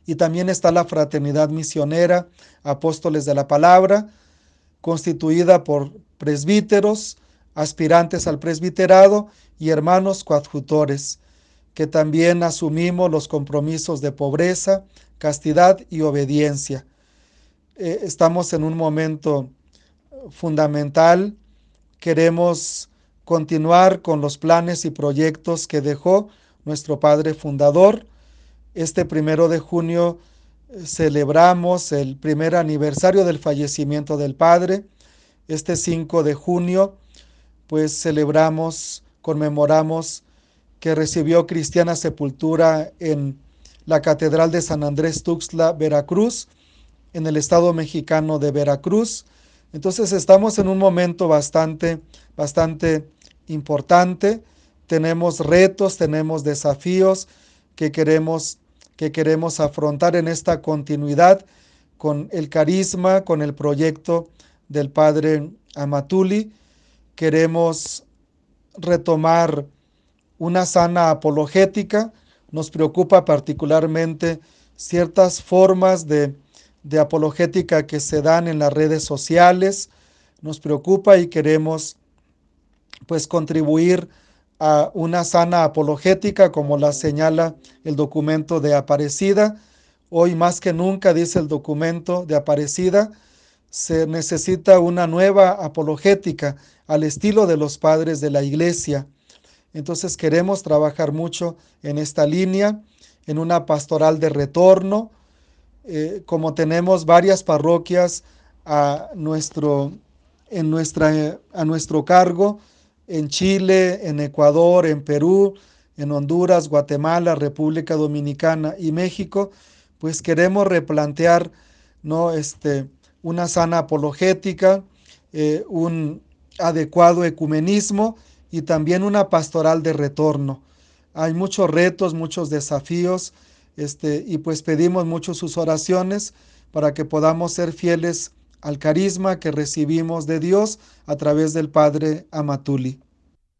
y también está la Fraternidad Misionera Apóstoles de la Palabra, constituida por presbíteros, aspirantes al presbiterado y hermanos coadjutores, que también asumimos los compromisos de pobreza, castidad y obediencia. Eh, estamos en un momento fundamental, queremos continuar con los planes y proyectos que dejó nuestro Padre Fundador, este primero de junio eh, celebramos el primer aniversario del fallecimiento del Padre. Este 5 de junio, pues celebramos, conmemoramos que recibió cristiana sepultura en la Catedral de San Andrés Tuxtla, Veracruz, en el estado mexicano de Veracruz. Entonces estamos en un momento bastante, bastante importante. Tenemos retos, tenemos desafíos que queremos, que queremos afrontar en esta continuidad con el carisma, con el proyecto del Padre Amatuli. Queremos retomar una sana apologética. Nos preocupa particularmente ciertas formas de, de apologética que se dan en las redes sociales. Nos preocupa y queremos pues contribuir a una sana apologética como la señala el documento de Aparecida. Hoy más que nunca, dice el documento de Aparecida, se necesita una nueva apologética al estilo de los padres de la iglesia. Entonces queremos trabajar mucho en esta línea, en una pastoral de retorno, eh, como tenemos varias parroquias a nuestro, en nuestra, a nuestro cargo, en Chile, en Ecuador, en Perú, en Honduras, Guatemala, República Dominicana y México, pues queremos replantear ¿no? este, una sana apologética, eh, un adecuado ecumenismo y también una pastoral de retorno. Hay muchos retos, muchos desafíos este, y pues pedimos mucho sus oraciones para que podamos ser fieles al carisma que recibimos de Dios a través del Padre Amatuli.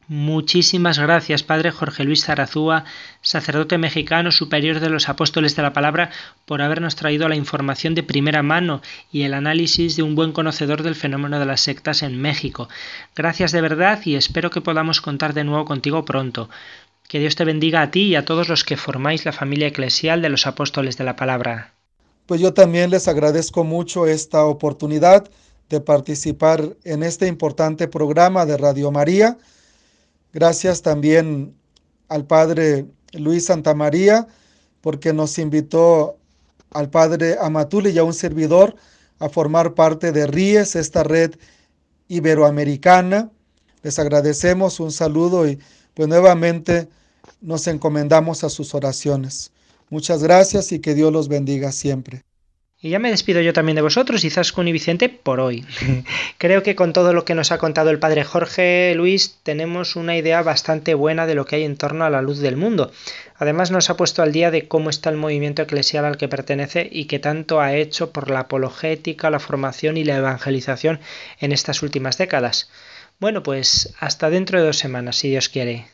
Muchísimas gracias, Padre Jorge Luis Zarazúa, sacerdote mexicano superior de los apóstoles de la palabra, por habernos traído la información de primera mano y el análisis de un buen conocedor del fenómeno de las sectas en México. Gracias de verdad y espero que podamos contar de nuevo contigo pronto. Que Dios te bendiga a ti y a todos los que formáis la familia eclesial de los apóstoles de la palabra. Pues yo también les agradezco mucho esta oportunidad de participar en este importante programa de Radio María. Gracias también al Padre Luis Santamaría porque nos invitó al Padre Amatuli y a un servidor a formar parte de RIES, esta red iberoamericana. Les agradecemos un saludo y pues nuevamente nos encomendamos a sus oraciones. Muchas gracias y que Dios los bendiga siempre. Y ya me despido yo también de vosotros, Izaskun y Vicente, por hoy. Creo que con todo lo que nos ha contado el padre Jorge Luis tenemos una idea bastante buena de lo que hay en torno a la luz del mundo. Además nos ha puesto al día de cómo está el movimiento eclesial al que pertenece y que tanto ha hecho por la apologética, la formación y la evangelización en estas últimas décadas. Bueno, pues hasta dentro de dos semanas, si Dios quiere.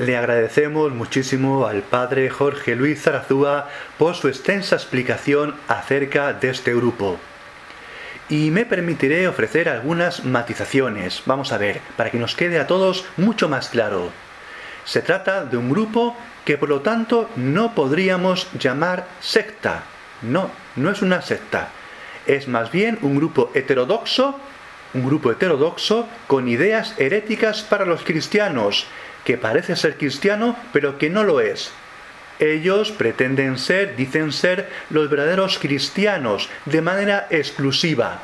Le agradecemos muchísimo al padre Jorge Luis Zarazúa por su extensa explicación acerca de este grupo. Y me permitiré ofrecer algunas matizaciones, vamos a ver, para que nos quede a todos mucho más claro. Se trata de un grupo que por lo tanto no podríamos llamar secta. No, no es una secta. Es más bien un grupo heterodoxo, un grupo heterodoxo con ideas heréticas para los cristianos, que parece ser cristiano, pero que no lo es. Ellos pretenden ser, dicen ser, los verdaderos cristianos de manera exclusiva.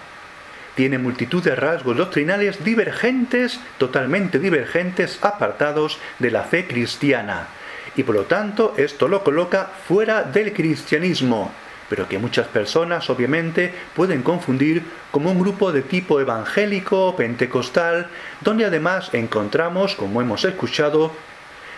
Tiene multitud de rasgos doctrinales divergentes, totalmente divergentes, apartados de la fe cristiana. Y por lo tanto esto lo coloca fuera del cristianismo, pero que muchas personas obviamente pueden confundir como un grupo de tipo evangélico pentecostal, donde además encontramos, como hemos escuchado,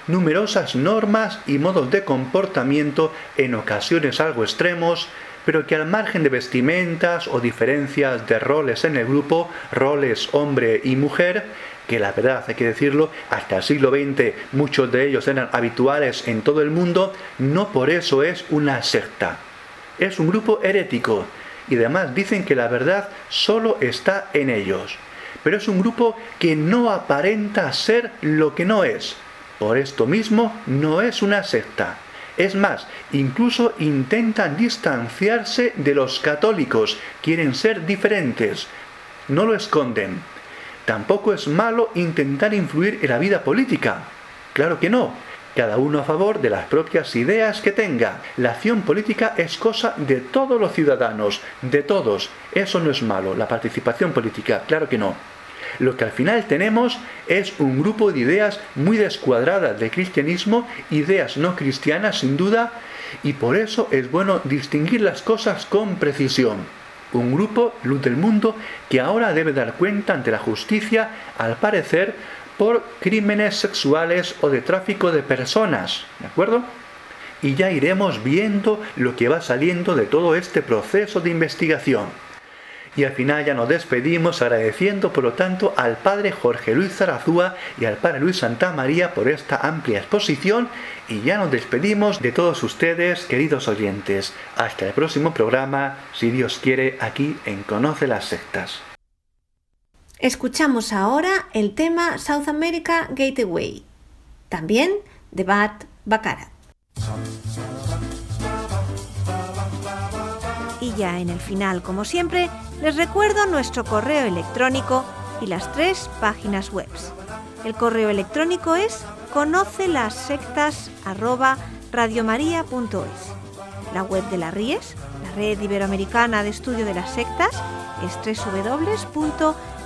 numerosas normas y modos de comportamiento en ocasiones algo extremos, pero que al margen de vestimentas o diferencias de roles en el grupo, roles hombre y mujer, que la verdad hay que decirlo, hasta el siglo XX muchos de ellos eran habituales en todo el mundo, no por eso es una secta es un grupo herético y además dicen que la verdad solo está en ellos. Pero es un grupo que no aparenta ser lo que no es. Por esto mismo no es una secta. Es más, incluso intentan distanciarse de los católicos, quieren ser diferentes. No lo esconden. Tampoco es malo intentar influir en la vida política. Claro que no, cada uno a favor de las propias ideas que tenga. La acción política es cosa de todos los ciudadanos, de todos. Eso no es malo, la participación política, claro que no. Lo que al final tenemos es un grupo de ideas muy descuadradas del cristianismo, ideas no cristianas sin duda, y por eso es bueno distinguir las cosas con precisión. Un grupo, Luz del Mundo, que ahora debe dar cuenta ante la justicia, al parecer, por crímenes sexuales o de tráfico de personas, ¿de acuerdo? Y ya iremos viendo lo que va saliendo de todo este proceso de investigación. Y al final ya nos despedimos agradeciendo por lo tanto al padre Jorge Luis Zarazúa y al padre Luis Santa María por esta amplia exposición y ya nos despedimos de todos ustedes, queridos oyentes. Hasta el próximo programa, si Dios quiere, aquí en Conoce las Sectas. Escuchamos ahora el tema South America Gateway, también de Bat Bacara. Y ya en el final, como siempre, les recuerdo nuestro correo electrónico y las tres páginas web. El correo electrónico es conoce las sectas La web de la RIES, la Red Iberoamericana de Estudio de las Sectas, es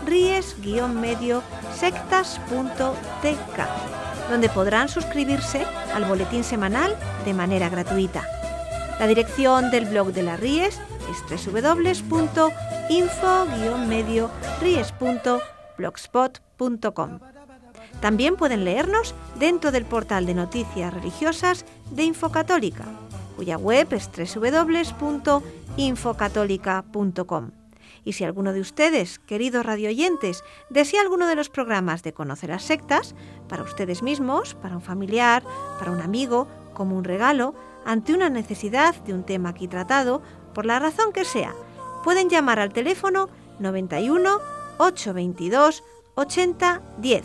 www.ries-sectas.tk, donde podrán suscribirse al boletín semanal de manera gratuita. La dirección del blog de la RIES es www.info-ries.blogspot.com. También pueden leernos dentro del portal de noticias religiosas de Infocatólica, cuya web es www.infocatólica.com. Y si alguno de ustedes, queridos radioyentes, desea alguno de los programas de Conocer las Sectas, para ustedes mismos, para un familiar, para un amigo, como un regalo, ante una necesidad de un tema aquí tratado, por la razón que sea, pueden llamar al teléfono 91 822 80 10.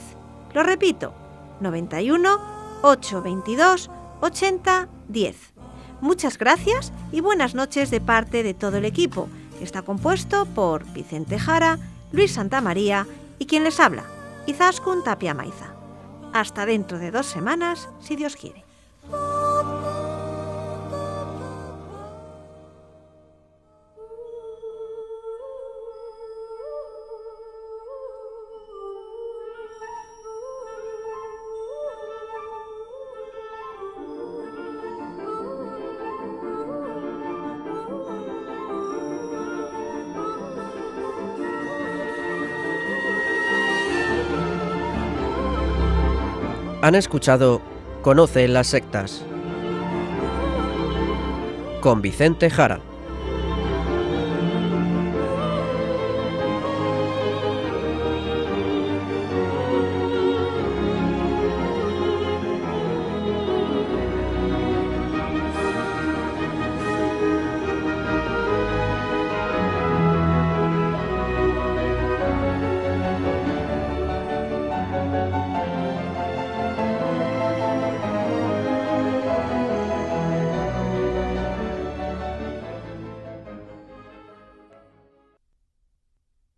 Lo repito, 91 822 80 10. Muchas gracias y buenas noches de parte de todo el equipo, está compuesto por Vicente Jara, Luis Santamaría y quien les habla, Izaskun Tapia Maiza. Hasta dentro de dos semanas, si Dios quiere. Han escuchado Conoce las sectas con Vicente Jara.